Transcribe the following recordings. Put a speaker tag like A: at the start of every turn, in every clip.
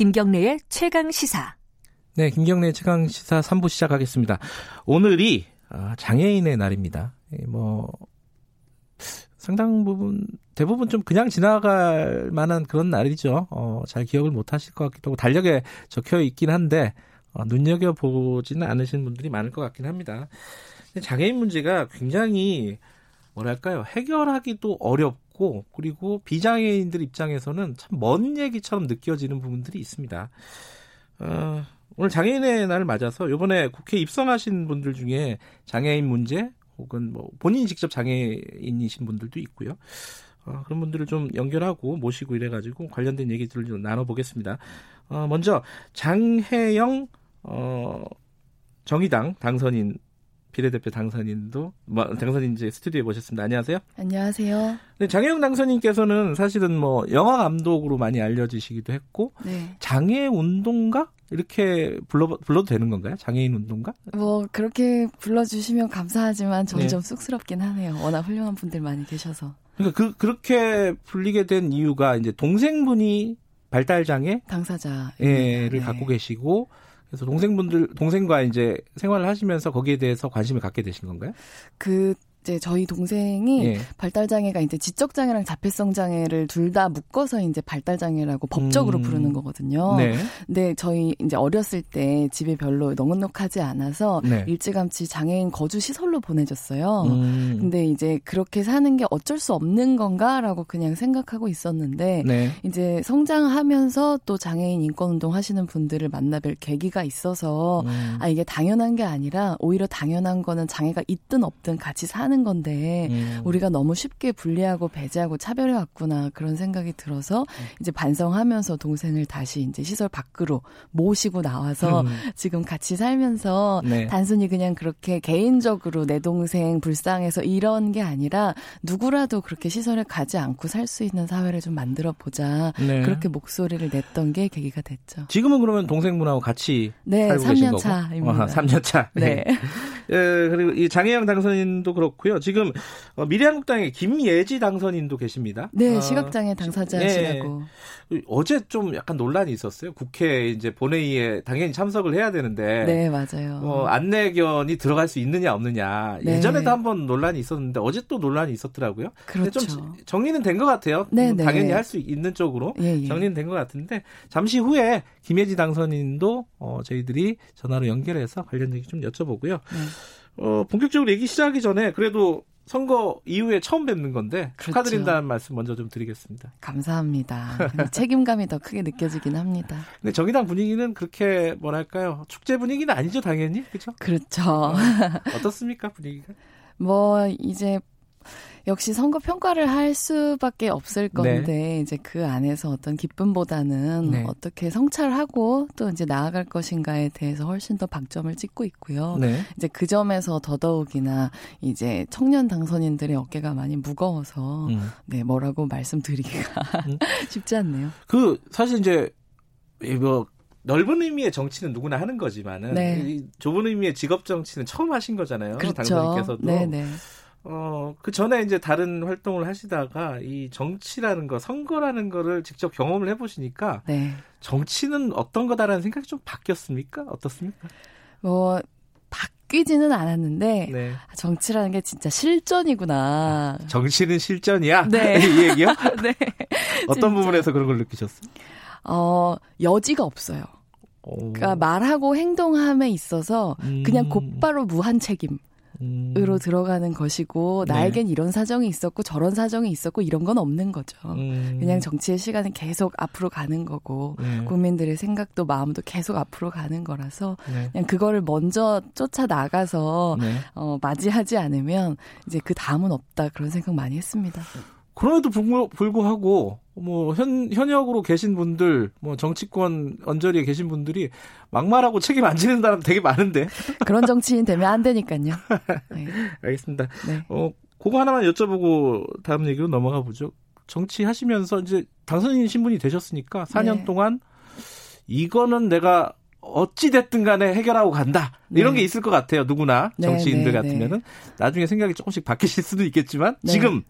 A: 김경래의 최강 시사.
B: 네, 김경래 최강 시사 3부 시작하겠습니다. 오늘이 아, 장애인의 날입니다. 예, 뭐 상당 부분 대부분 좀 그냥 지나갈 만한 그런 날이죠. 어, 잘 기억을 못 하실 것 같기도 하고 달력에 적혀 있긴 한데 어, 눈여겨 보지는 않으시는 분들이 많을 것 같긴 합니다. 장애인 문제가 굉장히 뭐랄까요 해결하기도 어렵 고 그리고 비장애인들 입장에서는 참 먼 얘기처럼 느껴지는 부분들이 있습니다. 어, 오늘 장애인의 날을 맞아서 이번에 국회 입성하신 분들 중에 장애인 문제 혹은 뭐 본인이 직접 장애인이신 분들도 있고요. 어, 그런 분들을 좀 연결하고 모시고 이래가지고 관련된 얘기들을 좀 나눠보겠습니다. 어, 먼저 장혜영 어, 정의당 당선인 비례대표 당선인도 뭐, 당선인 이제 스튜디오에 모셨습니다. 안녕하세요.
C: 안녕하세요.
B: 네, 장혜영 당선인께서는 사실은 뭐 영화 감독으로 많이 알려지시기도 했고 네. 장애 운동가 이렇게 불러 불러도 되는 건가요? 장애인 운동가?
C: 뭐 그렇게 불러주시면 감사하지만 저는 네. 좀 쑥스럽긴 하네요. 워낙 훌륭한 분들 많이 계셔서.
B: 그러니까 그 그렇게 불리게 된 이유가 이제 동생분이 발달 장애
C: 당사자를
B: 네. 갖고 계시고 그래서 동생분들 동생과 이제 생활을 하시면서 거기에 대해서 관심을 갖게 되신 건가요?
C: 그 이제 저희 동생이 예. 발달 장애가 이제 지적 장애랑 자폐성 장애를 둘 다 묶어서 이제 발달 장애라고 법적으로 음. 부르는 거거든요. 네. 근데 저희 이제 어렸을 때 집에 별로 넉넉하지 않아서 네. 일찌감치 장애인 거주 시설로 보내줬어요. 음. 근데 이제 그렇게 사는 게 어쩔 수 없는 건가라고 그냥 생각하고 있었는데 네. 이제 성장하면서 또 장애인 인권 운동 하시는 분들을 만나뵐 계기가 있어서 음. 아 이게 당연한 게 아니라 오히려 당연한 거는 장애가 있든 없든 같이 사는 하는 건데 음. 우리가 너무 쉽게 분리하고 배제하고 차별해 왔구나 그런 생각이 들어서 음. 이제 반성하면서 동생을 다시 이제 시설 밖으로 모시고 나와서 음. 지금 같이 살면서 네. 단순히 그냥 그렇게 개인적으로 내 동생 불쌍해서 이런 게 아니라 누구라도 그렇게 시설에 가지 않고 살 수 있는 사회를 좀 만들어 보자 네. 그렇게 목소리를 냈던 게 계기가 됐죠.
B: 지금은 그러면 동생분하고 같이 네, 살고 3년
C: 차입니다.
B: 3년 차. 네. 네. 예, 그리고 이 장혜영 당선인도 그렇고요. 지금 어, 미래한국당의 김예지 당선인도 계십니다.
C: 네, 아, 시각장애 당사자시라고.
B: 네. 어제 좀 약간 논란이 있었어요. 국회 이제 본회의에 당연히 참석을 해야 되는데.
C: 네, 맞아요.
B: 어, 안내견이 들어갈 수 있느냐 없느냐. 네. 예전에도 한번 논란이 있었는데 어제 또 논란이 있었더라고요.
C: 그렇죠.
B: 좀 정리는 된 것 같아요. 네, 네. 당연히 할 수 있는 쪽으로 예, 예. 정리는 된 것 같은데 잠시 후에 김예지 당선인도 어, 저희들이 전화로 연결해서 관련 얘기 좀 여쭤보고요. 네. 어, 본격적으로 얘기 시작하기 전에 그래도 선거 이후에 처음 뵙는 건데 그렇죠. 축하드린다는 말씀 먼저 좀 드리겠습니다.
C: 감사합니다. 책임감이 더 크게 느껴지긴 합니다.
B: 근데 정의당 분위기는 그렇게 뭐랄까요 축제 분위기는 아니죠 당연히 그렇죠?
C: 그렇죠.
B: 어, 어떻습니까 분위기가?
C: 뭐 이제 역시 선거 평가를 할 수밖에 없을 건데 네. 이제 그 안에서 어떤 기쁨보다는 네. 어떻게 성찰하고 또 이제 나아갈 것인가에 대해서 훨씬 더 방점을 찍고 있고요. 네. 이제 그 점에서 더더욱이나 이제 청년 당선인들의 어깨가 많이 무거워서 음. 네 뭐라고 말씀드리기가 음. 쉽지 않네요.
B: 그 사실 이제 뭐 넓은 의미의 정치는 누구나 하는 거지만은 네. 좁은 의미의 직업 정치는 처음 하신 거잖아요. 그렇죠. 당선인께서도. 네네. 네. 어, 그 전에 이제 다른 활동을 하시다가 이 정치라는 거, 선거라는 거를 직접 경험을 해보시니까 네. 정치는 어떤 거다라는 생각이 좀 바뀌었습니까? 어떻습니까?
C: 뭐, 바뀌지는 않았는데 네. 정치라는 게 진짜 실전이구나.
B: 아, 정치는 실전이야? 네. 이 얘기요? 네. 어떤 진짜. 부분에서 그런 걸 느끼셨어요?
C: 어, 여지가 없어요. 오. 그러니까 말하고 행동함에 있어서 음. 그냥 곧바로 무한 책임. 으로 음. 들어가는 것이고 네. 나에겐 이런 사정이 있었고 저런 사정이 있었고 이런 건 없는 거죠. 음. 그냥 정치의 시간은 계속 앞으로 가는 거고 네. 국민들의 생각도 마음도 계속 앞으로 가는 거라서 네. 그냥 그거를 먼저 쫓아 나가서 네. 어, 맞이하지 않으면 이제 그 다음은 없다 그런 생각 많이 했습니다.
B: 그럼에도 불구하고 뭐 현, 현역으로 계신 분들, 뭐 정치권 언저리에 계신 분들이 막말하고 책임 안 지는 사람 되게 많은데.
C: 그런 정치인 되면 안 되니까요.
B: 네. 알겠습니다. 네. 어, 그거 하나만 여쭤보고 다음 얘기로 넘어가 보죠. 정치 하시면서 이제 당선인 신분이 되셨으니까 4년 네. 동안 이거는 내가 어찌 됐든 간에 해결하고 간다. 이런 네. 게 있을 것 같아요. 누구나 네, 정치인들 네, 네, 같으면은 나중에 생각이 조금씩 바뀌실 수도 있겠지만 지금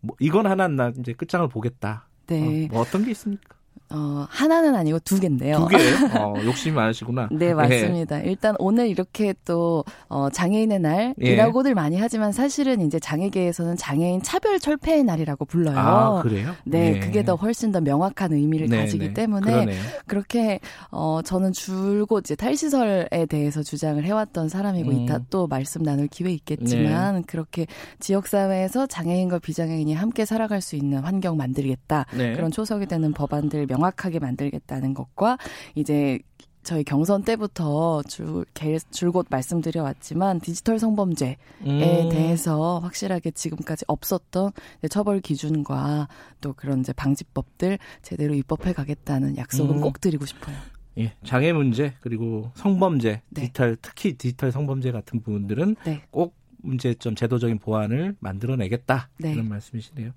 B: 뭐 이건 하나 나 이제 끝장을 보겠다. 네. 어, 뭐 어떤 게 있습니까?
C: 어, 하나는 아니고 두 개인데요.
B: 두 개. 어, 욕심이 많으시구나.
C: 네, 예. 맞습니다. 예. 일단 오늘 이렇게 또 어, 장애인의 날이라고들 예. 많이 하지만 사실은 이제 장애계에서는 장애인 차별 철폐의 날이라고 불러요.
B: 아, 그래요?
C: 네, 예. 그게 더 훨씬 더 명확한 의미를 네, 가지기 네. 때문에 그러네요. 그렇게 어, 저는 줄곧 이제 탈시설에 대해서 주장을 해왔던 사람이고 음. 이따 또 말씀 나눌 기회 있겠지만 네. 그렇게 지역 사회에서 장애인과 비장애인이 함께 살아갈 수 있는 환경 만들겠다 네. 그런 초석이 되는 법안들 명확하게 만들겠다는 것과 이제 저희 경선 때부터 줄, 줄곧 말씀드려 왔지만 디지털 성범죄에 음. 대해서 확실하게 지금까지 없었던 처벌 기준과 또 그런 이제 방지법들 제대로 입법해 가겠다는 약속은 음. 꼭 드리고 싶어요.
B: 예, 장애 문제 그리고 성범죄, 네. 디지털 특히 디지털 성범죄 같은 부분들은 네. 꼭 문제점 제도적인 보완을 만들어내겠다 네. 그런 말씀이시네요.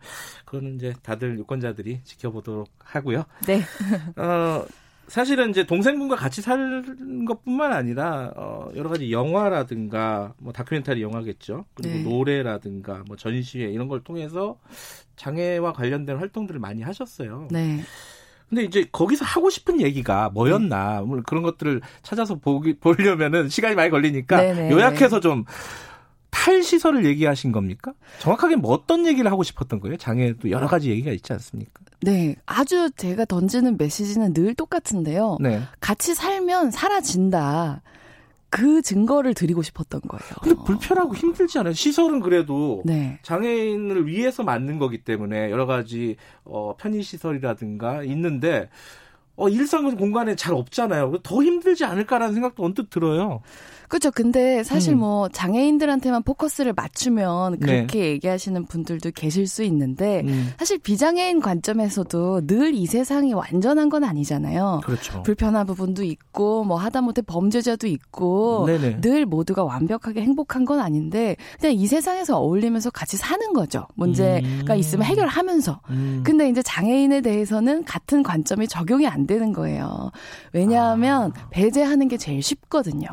B: 그거는 이제 다들 유권자들이 지켜보도록 하고요.
C: 네.
B: 어, 사실은 이제 동생분과 같이 사는 것뿐만 아니라 어, 여러 가지 영화라든가 뭐 다큐멘터리 영화겠죠. 그리고 네. 노래라든가 뭐 전시회 이런 걸 통해서 장애와 관련된 활동들을 많이 하셨어요.
C: 네.
B: 근데 이제 거기서 하고 싶은 얘기가 뭐였나 네. 그런 것들을 찾아서 보기 보려면은 시간이 많이 걸리니까 네네. 네, 요약해서 좀 탈시설을 얘기하신 겁니까? 정확하게 뭐 어떤 얘기를 하고 싶었던 거예요? 장애도 여러 가지 얘기가 있지 않습니까?
C: 네. 아주 제가 던지는 메시지는 늘 똑같은데요. 네. 같이 살면 사라진다. 그 증거를 드리고 싶었던 거예요.
B: 근데 불편하고 힘들지 않아요? 시설은 그래도 네. 장애인을 위해서 만든 거기 때문에 여러 가지 어, 편의 시설이라든가 있는데 어, 일상 공간에 잘 없잖아요. 더 힘들지 않을까라는 생각도 언뜻 들어요.
C: 그렇죠. 근데 사실 음. 뭐 장애인들한테만 포커스를 맞추면 그렇게 네. 얘기하시는 분들도 계실 수 있는데 음. 사실 비장애인 관점에서도 늘 이 세상이 완전한 건 아니잖아요.
B: 그렇죠.
C: 불편한 부분도 있고 뭐 하다못해 범죄자도 있고 네네. 늘 모두가 완벽하게 행복한 건 아닌데 그냥 이 세상에서 어울리면서 같이 사는 거죠. 문제가 음. 있으면 해결하면서. 음. 근데 이제 장애인에 대해서는 같은 관점이 적용이 안 되는 거예요. 왜냐하면 아. 배제하는 게 제일 쉽거든요.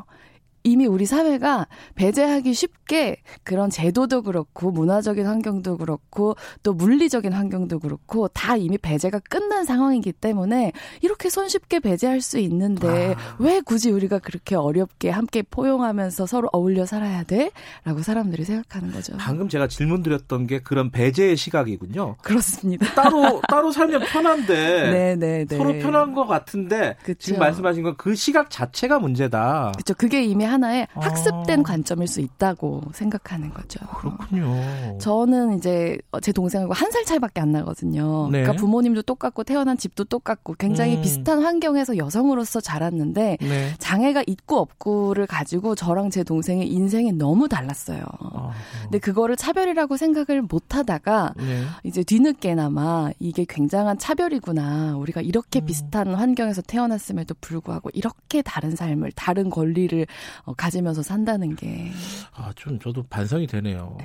C: 이미 우리 사회가 배제하기 쉽게 그런 제도도 그렇고 문화적인 환경도 그렇고 또 물리적인 환경도 그렇고 다 이미 배제가 끝난 상황이기 때문에 이렇게 손쉽게 배제할 수 있는데 아. 왜 굳이 우리가 그렇게 어렵게 함께 포용하면서 서로 어울려 살아야 돼? 라고 사람들이 생각하는 거죠.
B: 방금 제가 질문 드렸던 게 그런 배제의 시각이군요.
C: 그렇습니다.
B: 따로 따로 살면 편한데 네네네. 네, 네. 서로 편한 것 같은데 그쵸. 지금 말씀하신 건 그 시각 자체가 문제다.
C: 그렇죠. 그게 이미 하나의 학습된 아. 관점일 수 있다고 생각하는 거죠.
B: 그렇군요.
C: 저는 이제 제 동생하고 한 살 차이밖에 안 나거든요. 네. 그러니까 부모님도 똑같고 태어난 집도 똑같고 굉장히 음. 비슷한 환경에서 여성으로서 자랐는데 네. 장애가 있고 없고를 가지고 저랑 제 동생의 인생이 너무 달랐어요. 아. 근데 그거를 차별이라고 생각을 못 하다가 네. 이제 뒤늦게나마 이게 굉장한 차별이구나. 우리가 이렇게 음. 비슷한 환경에서 태어났음에도 불구하고 이렇게 다른 삶을 다른 권리를 어, 가지면서 산다는 게.
B: 아, 좀 저도 반성이 되네요.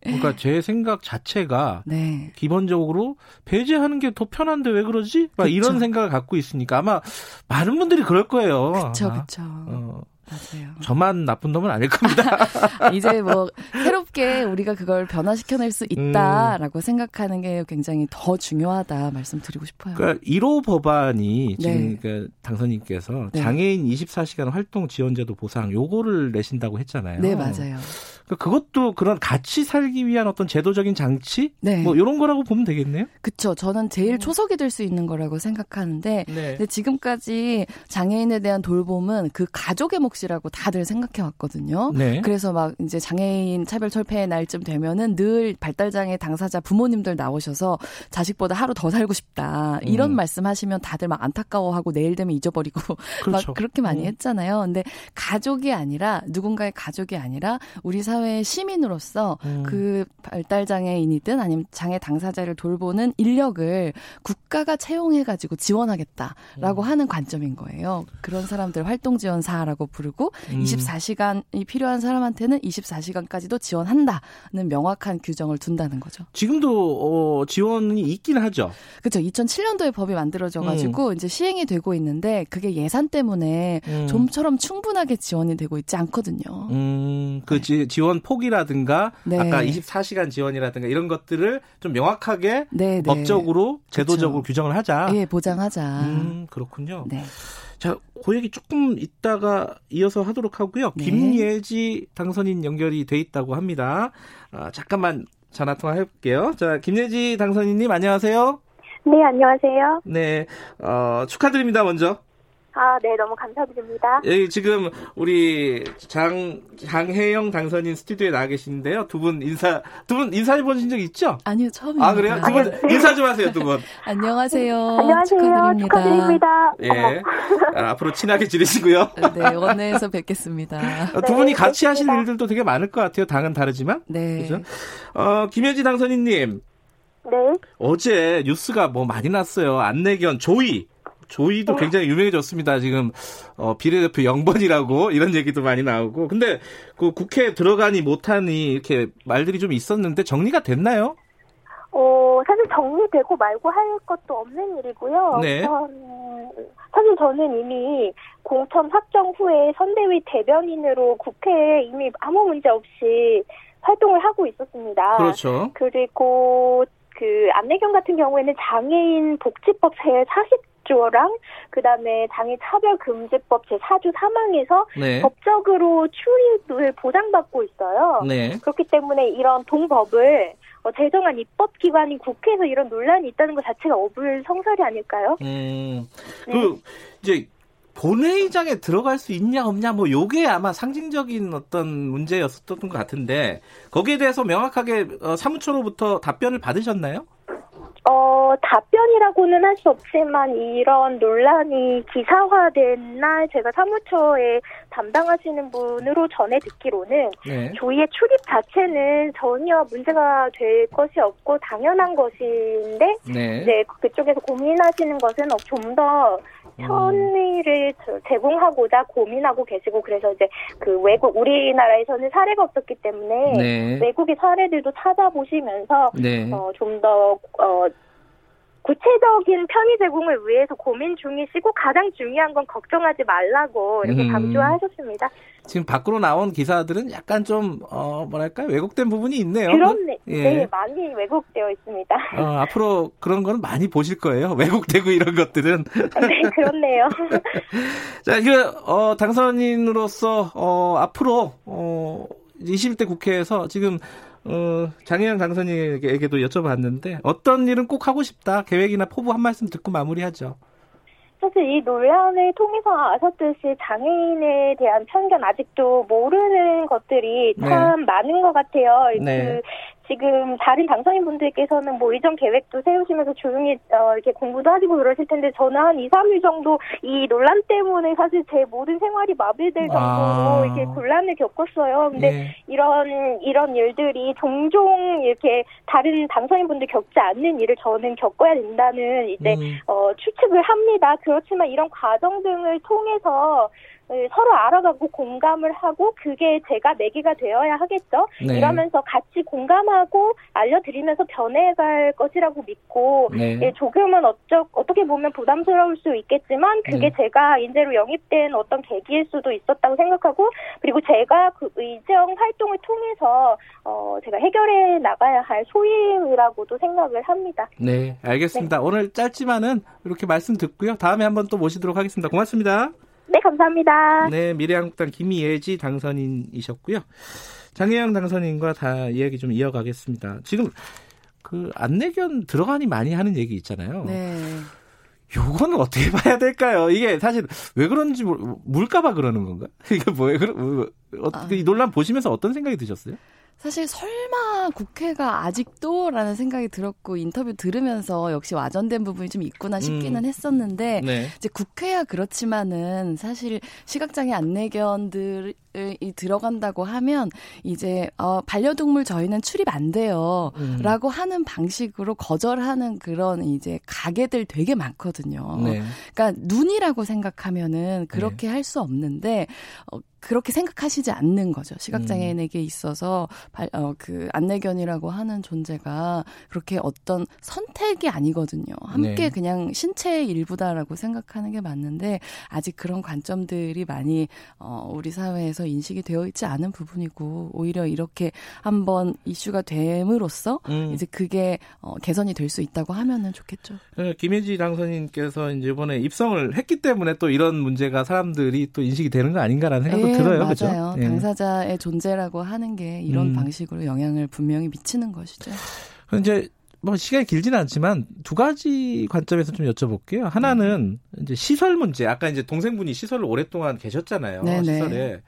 B: 그러니까 제 생각 자체가 네. 기본적으로 배제하는 게 더 편한데 왜 그러지? 막 이런 생각을 갖고 있으니까 아마 많은 분들이 그럴 거예요.
C: 그렇죠, 그렇죠. 어.
B: 맞아요. 저만 나쁜 놈은 아닐 겁니다.
C: 이제 뭐 새롭게 우리가 그걸 변화시켜낼 수 있다라고 음. 생각하는 게 굉장히 더 중요하다 말씀드리고 싶어요.
B: 그러니까 1호 법안이 지금 네. 그 당선인께서 네. 장애인 24시간 활동 지원제도 보상 요거를 내신다고 했잖아요.
C: 네, 맞아요.
B: 그러니까 그것도 그런 같이 살기 위한 어떤 제도적인 장치 네. 뭐 이런 거라고 보면 되겠네요.
C: 그렇죠. 저는 제일 음. 초석이 될 수 있는 거라고 생각하는데 네. 근데 지금까지 장애인에 대한 돌봄은 그 가족의 몫 이라고 다들 생각해 왔거든요. 네. 그래서 막 이제 장애인 차별 철폐의 날쯤 되면은 늘 발달 장애 당사자 부모님들 나오셔서 자식보다 하루 더 살고 싶다 이런 음. 말씀하시면 다들 막 안타까워하고 내일 되면 잊어버리고 그렇죠. 막 그렇게 많이 음. 했잖아요. 근데 가족이 아니라 누군가의 가족이 아니라 우리 사회 사회의 시민으로서 음. 그 발달 장애인이든 아니면 장애 당사자를 돌보는 인력을 국가가 채용해 가지고 지원하겠다라고 음. 하는 관점인 거예요. 그런 사람들 활동 지원사라고 부르 고 음. 24시간이 필요한 사람한테는 24시간까지도 지원하겠다. 지원한다는 명확한 규정을 둔다는 거죠.
B: 지금도 어, 지원이 있긴 하죠.
C: 그렇죠. 2007년도에 법이 만들어져 가지고 음. 이제 시행이 되고 있는데 그게 예산 때문에 음. 좀처럼 충분하게 지원이 되고 있지 않거든요.
B: 음, 그 네. 지, 원 폭이라든가 네. 아까 24시간 지원이라든가 이런 것들을 좀 명확하게 네, 네. 법적으로 제도적으로 그렇죠. 규정을 하자.
C: 예, 보장하자.
B: 음, 그렇군요. 네. 자, 그 얘기 조금 이따가 이어서 하도록 하고요. 네. 김예지 당선인 연결이 돼 있다고 합니다. 아, 잠깐만 전화 통화 해볼게요. 자, 김예지 당선인님 안녕하세요.
D: 네, 안녕하세요.
B: 네, 어, 축하드립니다, 먼저.
D: 아, 네, 너무 감사드립니다.
B: 예, 지금 우리 장 장혜영 당선인 스튜디오에 나와 계시는데요. 두 분 인사 두 분 인사해 보신 적 있죠?
C: 아니요, 처음입니다.
B: 아, 그래요? 두 분 인사 좀 하세요, 두 분.
C: 안녕하세요.
D: 안녕하세요. 축하드립니다. 축하드립니다.
B: 예. 아, 앞으로 친하게 지내시고요.
C: 네, 원내에서 뵙겠습니다.
B: 아, 두 분이 네, 같이 하실 일들도 되게 많을 것 같아요. 당은 다르지만. 네. 그죠? 어, 김혜지 당선인 님.
D: 네.
B: 어제 뉴스가 뭐 많이 났어요. 안내견 조이 조이도 네. 굉장히 유명해졌습니다. 지금 어, 비례대표 0번이라고 이런 얘기도 많이 나오고. 근데 그 국회에 들어가니 못하니 이렇게 말들이 좀 있었는데 정리가 됐나요?
D: 어, 사실 정리되고 말고 할 것도 없는 일이고요. 네. 음, 사실 저는 이미 공천 확정 후에 선대위 대변인으로 국회에 이미 아무 문제 없이 활동을 하고 있었습니다.
B: 그렇죠.
D: 그리고 그 안내경 같은 경우에는 장애인 복지법 제 40, 조랑 그다음에 장애 차별 금지법 제4조 3항에서 네. 법적으로 출입을 보장받고 있어요. 네. 그렇기 때문에 이런 동법을 어, 제정한 입법기관인 국회에서 이런 논란이 있다는 것 자체가 어불성설이 아닐까요?
B: 음, 네. 그 이제 본회의장에 들어갈 수 있냐 없냐 뭐 요게 아마 상징적인 어떤 문제였었던 것 같은데 거기에 대해서 명확하게 어, 사무처로부터 답변을 받으셨나요?
D: 어, 답변이라고는 할 수 없지만 이런 논란이 기사화된 날 제가 사무처에 담당하시는 분으로 전해 듣기로는 네. 조이의 출입 자체는 전혀 문제가 될 것이 없고 당연한 것인데 네. 이제 그쪽에서 고민하시는 것은 좀 더 편의를 제공하고자 고민하고 계시고 그래서 이제 그 외국 우리나라에서는 사례가 없었기 때문에 네. 외국의 사례들도 찾아보시면서 네. 어, 좀더 어, 구체적인 편의 제공을 위해서 고민 중이시고 가장 중요한 건 걱정하지 말라고 이렇게 음. 강조하셨습니다.
B: 지금 밖으로 나온 기사들은 약간 좀 어, 뭐랄까 왜곡된 부분이 있네요.
D: 그렇네. 예. 네, 많이 왜곡되어 있습니다.
B: 어, 앞으로 그런 거는 많이 보실 거예요. 왜곡되고 이런 것들은.
D: 네, 그렇네요.
B: 자, 그 어, 당선인으로서 어, 앞으로 어, 20대 국회에서 지금 어, 장혜영 당선인에게도 여쭤봤는데 어떤 일은 꼭 하고 싶다 계획이나 포부 한 말씀 듣고 마무리하죠.
D: 사실 이 논란을 통해서 아셨듯이 장애인에 대한 편견 아직도 모르는 것들이 네. 참 네. 많은 것 같아요. 네. 그 지금 다른 당선인 분들께서는 뭐 이전 계획도 세우시면서 조용히 어, 이렇게 공부도 하시고 그러실 텐데 저는 한 2, 3일 정도 이 논란 때문에 사실 제 모든 생활이 마비될 정도로 아. 이렇게 곤란을 겪었어요. 근데 네. 이런 이런 일들이 종종 이렇게 다른 당선인 분들 겪지 않는 일을 저는 겪어야 된다는 이제 음. 어, 추측을 합니다. 그렇지만 이런 과정 등을 통해서 네, 서로 알아가고 공감을 하고 그게 제가 내기가 되어야 하겠죠. 네. 이러면서 같이 공감하고 알려드리면서 변해갈 것이라고 믿고 네. 예, 조금은 어쩌, 어떻게 보면 부담스러울 수 있겠지만 그게 네. 제가 인재로 영입된 어떤 계기일 수도 있었다고 생각하고 그리고 제가 그 의정 활동을 통해서 어, 제가 해결해 나가야 할 소임이라고도 생각을 합니다.
B: 네, 알겠습니다. 네. 오늘 짧지만은 이렇게 말씀 듣고요. 다음에 한번 또 모시도록 하겠습니다. 고맙습니다.
D: 네, 감사합니다.
B: 네, 미래한국당 김예지 당선인이셨고요. 장혜영 당선인과 다 이야기 좀 이어가겠습니다. 지금 그 안내견 들어가니 많이 하는 얘기 있잖아요. 네. 요거는 어떻게 봐야 될까요? 이게 사실 왜 그런지 물까봐 그러는 건가? 이게 뭐예요? 어, 아. 이 논란 보시면서 어떤 생각이 드셨어요?
C: 사실 설마 국회가 아직도라는 생각이 들었고 인터뷰 들으면서 역시 와전된 부분이 좀 있구나 싶기는 음. 했었는데 네. 이제 국회야 그렇지만은 사실 시각장애 안내견들을 이 들어간다고 하면 이제 어, 반려동물 저희는 출입 안 돼요라고 음. 하는 방식으로 거절하는 그런 이제 가게들 되게 많거든요. 네. 그러니까 눈이라고 생각하면은 그렇게 네. 할수 없는데 어, 그렇게 생각하시지 않는 거죠. 시각장애인에게 음. 있어서 어, 그 안내견이라고 하는 존재가 그렇게 어떤 선택이 아니거든요. 함께 네. 그냥 신체의 일부다라고 생각하는 게 맞는데 아직 그런 관점들이 많이 어, 우리 사회에서 인식이 되어 있지 않은 부분이고 오히려 이렇게 한번 이슈가 됨으로써 음. 이제 그게 어, 개선이 될 수 있다고 하면은 좋겠죠.
B: 네, 김혜지 당선인께서 이제 이번에 입성을 했기 때문에 또 이런 문제가 사람들이 또 인식이 되는 거 아닌가라는 생각도 네, 들어요.
C: 맞아요. 그렇죠? 당사자의 존재라고 하는 게 이런 음. 방식으로 영향을 분명히 미치는 것이죠.
B: 이제 뭐 시간이 길지는 않지만 두 가지 관점에서 좀 여쭤볼게요. 하나는 네. 이제 시설 문제. 아까 이제 동생분이 시설을 오랫동안 계셨잖아요. 네네. 시설에.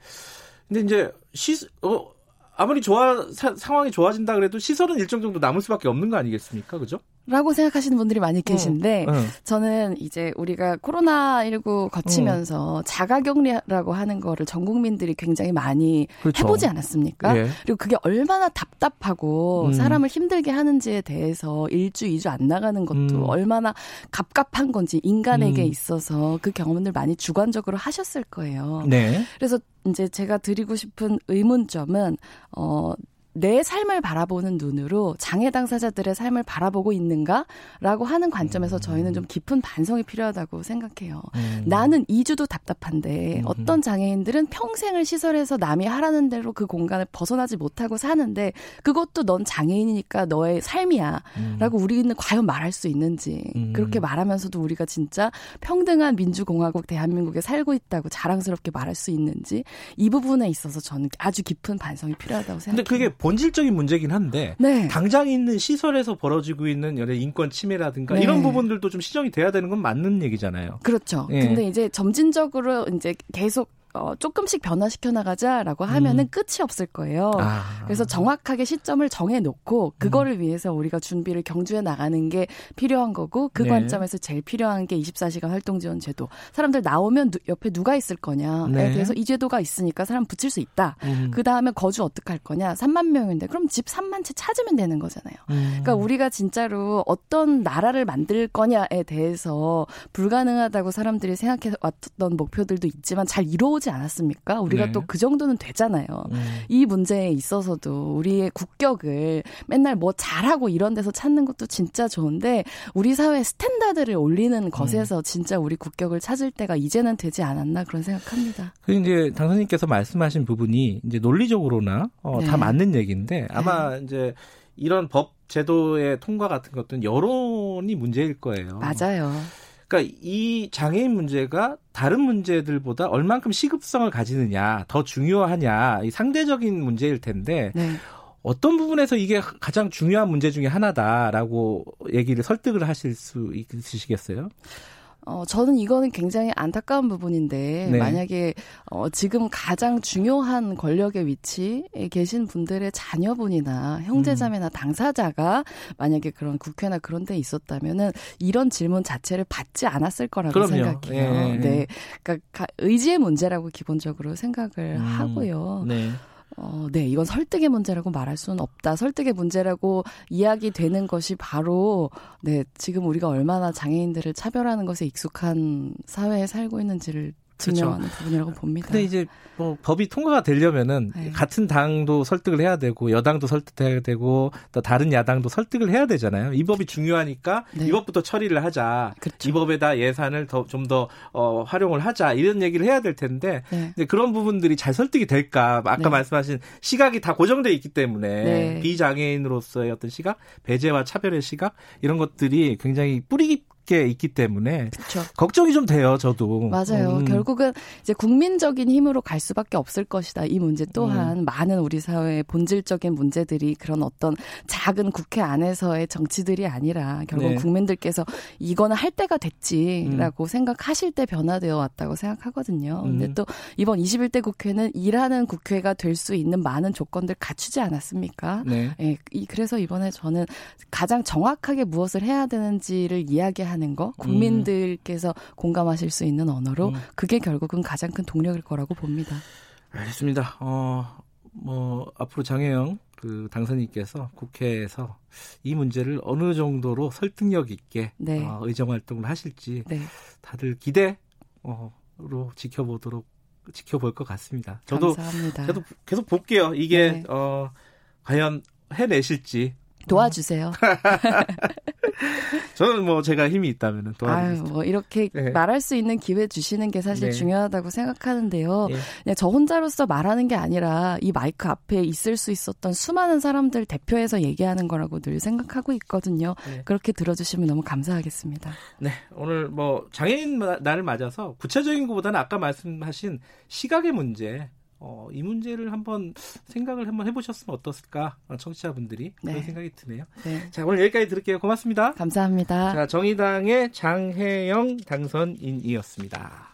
B: 근데 이제 시 어, 아무리 좋아 사, 상황이 좋아진다 그래도 시설은 일정 정도 남을 수밖에 없는 거 아니겠습니까? 그죠?
C: 라고 생각하시는 분들이 많이 계신데 어, 어. 저는 이제 우리가 코로나 19 거치면서 어. 자가격리라고 하는 거를 전 국민들이 굉장히 많이 그렇죠. 해보지 않았습니까? 예. 그리고 그게 얼마나 답답하고 음. 사람을 힘들게 하는지에 대해서 일주, 이주 안 나가는 것도 음. 얼마나 갑갑한 건지 인간에게 음. 있어서 그 경험들 많이 주관적으로 하셨을 거예요. 네. 그래서 이제 제가 드리고 싶은 의문점은 어 내 삶을 바라보는 눈으로 장애 당사자들의 삶을 바라보고 있는가라고 하는 관점에서 음. 저희는 좀 깊은 반성이 필요하다고 생각해요. 음. 나는 2주도 답답한데 음. 어떤 장애인들은 평생을 시설에서 남이 하라는 대로 그 공간을 벗어나지 못하고 사는데 그것도 넌 장애인이니까 너의 삶이야. 음. 라고 우리는 과연 말할 수 있는지 음. 그렇게 말하면서도 우리가 진짜 평등한 민주공화국 대한민국에 살고 있다고 자랑스럽게 말할 수 있는지 이 부분에 있어서 저는 아주 깊은 반성이 필요하다고 생각해요.
B: 본질적인 문제긴 한데 네. 당장 있는 시설에서 벌어지고 있는 여러 인권 침해라든가 네. 이런 부분들도 좀 시정이 돼야 되는 건 맞는 얘기잖아요.
C: 그렇죠. 예. 근데 이제 점진적으로 이제 계속 어, 조금씩 변화시켜 나가자라고 하면은 음. 끝이 없을 거예요. 아. 그래서 정확하게 시점을 정해 놓고 그거를 음. 위해서 우리가 준비를 경주해 나가는 게 필요한 거고 그 네. 관점에서 제일 필요한 게 24시간 활동 지원 제도. 사람들 나오면 누, 옆에 누가 있을 거냐에 네. 대해서 이 제도가 있으니까 사람 붙일 수 있다. 음. 그 다음에 거주 어떻게 할 거냐? 3만 명인데 그럼 집 3만 채 찾으면 되는 거잖아요. 음. 그러니까 우리가 진짜로 어떤 나라를 만들 거냐에 대해서 불가능하다고 사람들이 생각해 왔던 목표들도 있지만 잘 이루어 해보지 않았습니까? 우리가 네. 또그 정도는 되잖아요. 음. 이 문제에 있어서도 우리의 국격을 맨날 뭐 잘하고 이런 데서 찾는 것도 진짜 좋은데 우리 사회 standard를 올리는 것에서 음. 진짜 우리 국격을 찾을 때가 이제는 되지 않았나 그런 생각합니다.
B: 그 이제 당선님께서 말씀하신 부분이 이제 논리적으로나 어, 네. 다 맞는 얘기인데 아마 네. 이제 이런 법 제도의 통과 같은 것들은 여론이 문제일 거예요.
C: 맞아요.
B: 그러니까 이 장애인 문제가 다른 문제들보다 얼만큼 시급성을 가지느냐 더 중요하냐 이 상대적인 문제일 텐데 네. 어떤 부분에서 이게 가장 중요한 문제 중에 하나다라고 얘기를 설득을 하실 수 있으시겠어요?
C: 어, 저는 이거는 굉장히 안타까운 부분인데, 네. 만약에, 어, 지금 가장 중요한 권력의 위치에 계신 분들의 자녀분이나 형제자매나 음. 당사자가 만약에 그런 국회나 그런 데 있었다면은 이런 질문 자체를 받지 않았을 거라고 그럼요. 생각해요. 네. 네. 그러니까 의지의 문제라고 기본적으로 생각을 음. 하고요. 네. 어, 네, 이건 설득의 문제라고 말할 수는 없다. 설득의 문제라고 이야기되는 것이 바로, 네, 지금 우리가 얼마나 장애인들을 차별하는 것에 익숙한 사회에 살고 있는지를 증명하는 그렇죠. 부분이라고 봅니다.
B: 근데 이제 뭐 법이 통과가 되려면은 네. 같은 당도 설득을 해야 되고 여당도 설득해야 되고 또 다른 야당도 설득을 해야 되잖아요. 이 법이 중요하니까 네. 이 법부터 처리를 하자. 그렇죠. 이 법에다 예산을 더 좀더 어, 활용을 하자 이런 얘기를 해야 될 텐데 네. 그런 부분들이 잘 설득이 될까? 아까 네. 말씀하신 시각이 다 고정돼 있기 때문에 네. 비장애인으로서의 어떤 시각, 배제와 차별의 시각 이런 것들이 굉장히 뿌리 게 있기 때문에 그쵸. 걱정이 좀 돼요, 저도.
C: 맞아요. 음. 결국은 이제 국민적인 힘으로 갈 수밖에 없을 것이다. 이 문제 또한 음. 많은 우리 사회의 본질적인 문제들이 그런 어떤 작은 국회 안에서의 정치들이 아니라 결국 네. 국민들께서 이거는 할 때가 됐지라고 음. 생각하실 때 변화되어 왔다고 생각하거든요. 근데 음. 또 이번 21대 국회는 일하는 국회가 될 수 있는 많은 조건들 갖추지 않았습니까? 네. 네. 그래서 이번에 저는 가장 정확하게 무엇을 해야 되는지를 이야기하는 하는 거 국민들께서 음. 공감하실 수 있는 언어로 음. 그게 결국은 가장 큰 동력일 거라고 봅니다.
B: 알겠습니다. 어, 뭐 앞으로 장혜영 그 당선인께서 국회에서 이 문제를 어느 정도로 설득력 있게 네. 어, 의정 활동을 하실지 네. 다들 기대로 지켜보도록 지켜볼 것 같습니다. 저도
C: 감사합니다.
B: 계속 계속 볼게요. 이게 네. 어 과연 해내실지
C: 도와주세요.
B: 저는 뭐 제가 힘이 있다면 도와드리겠습니다.
C: 뭐 이렇게 네. 말할 수 있는 기회 주시는 게 사실 네. 중요하다고 생각하는데요. 네. 그냥 저 혼자로서 말하는 게 아니라 이 마이크 앞에 있을 수 있었던 수많은 사람들 대표해서 얘기하는 거라고 늘 생각하고 있거든요. 네. 그렇게 들어주시면 너무 감사하겠습니다.
B: 네, 오늘 뭐 장애인 날을 맞아서 구체적인 것보다는 아까 말씀하신 시각의 문제 어, 이 문제를 한번 생각을 한번 해보셨으면 어떻을까 청취자분들이 네. 그런 생각이 드네요. 네. 자 오늘 여기까지 들을게요. 고맙습니다.
C: 감사합니다.
B: 자 정의당의 장혜영 당선인이었습니다.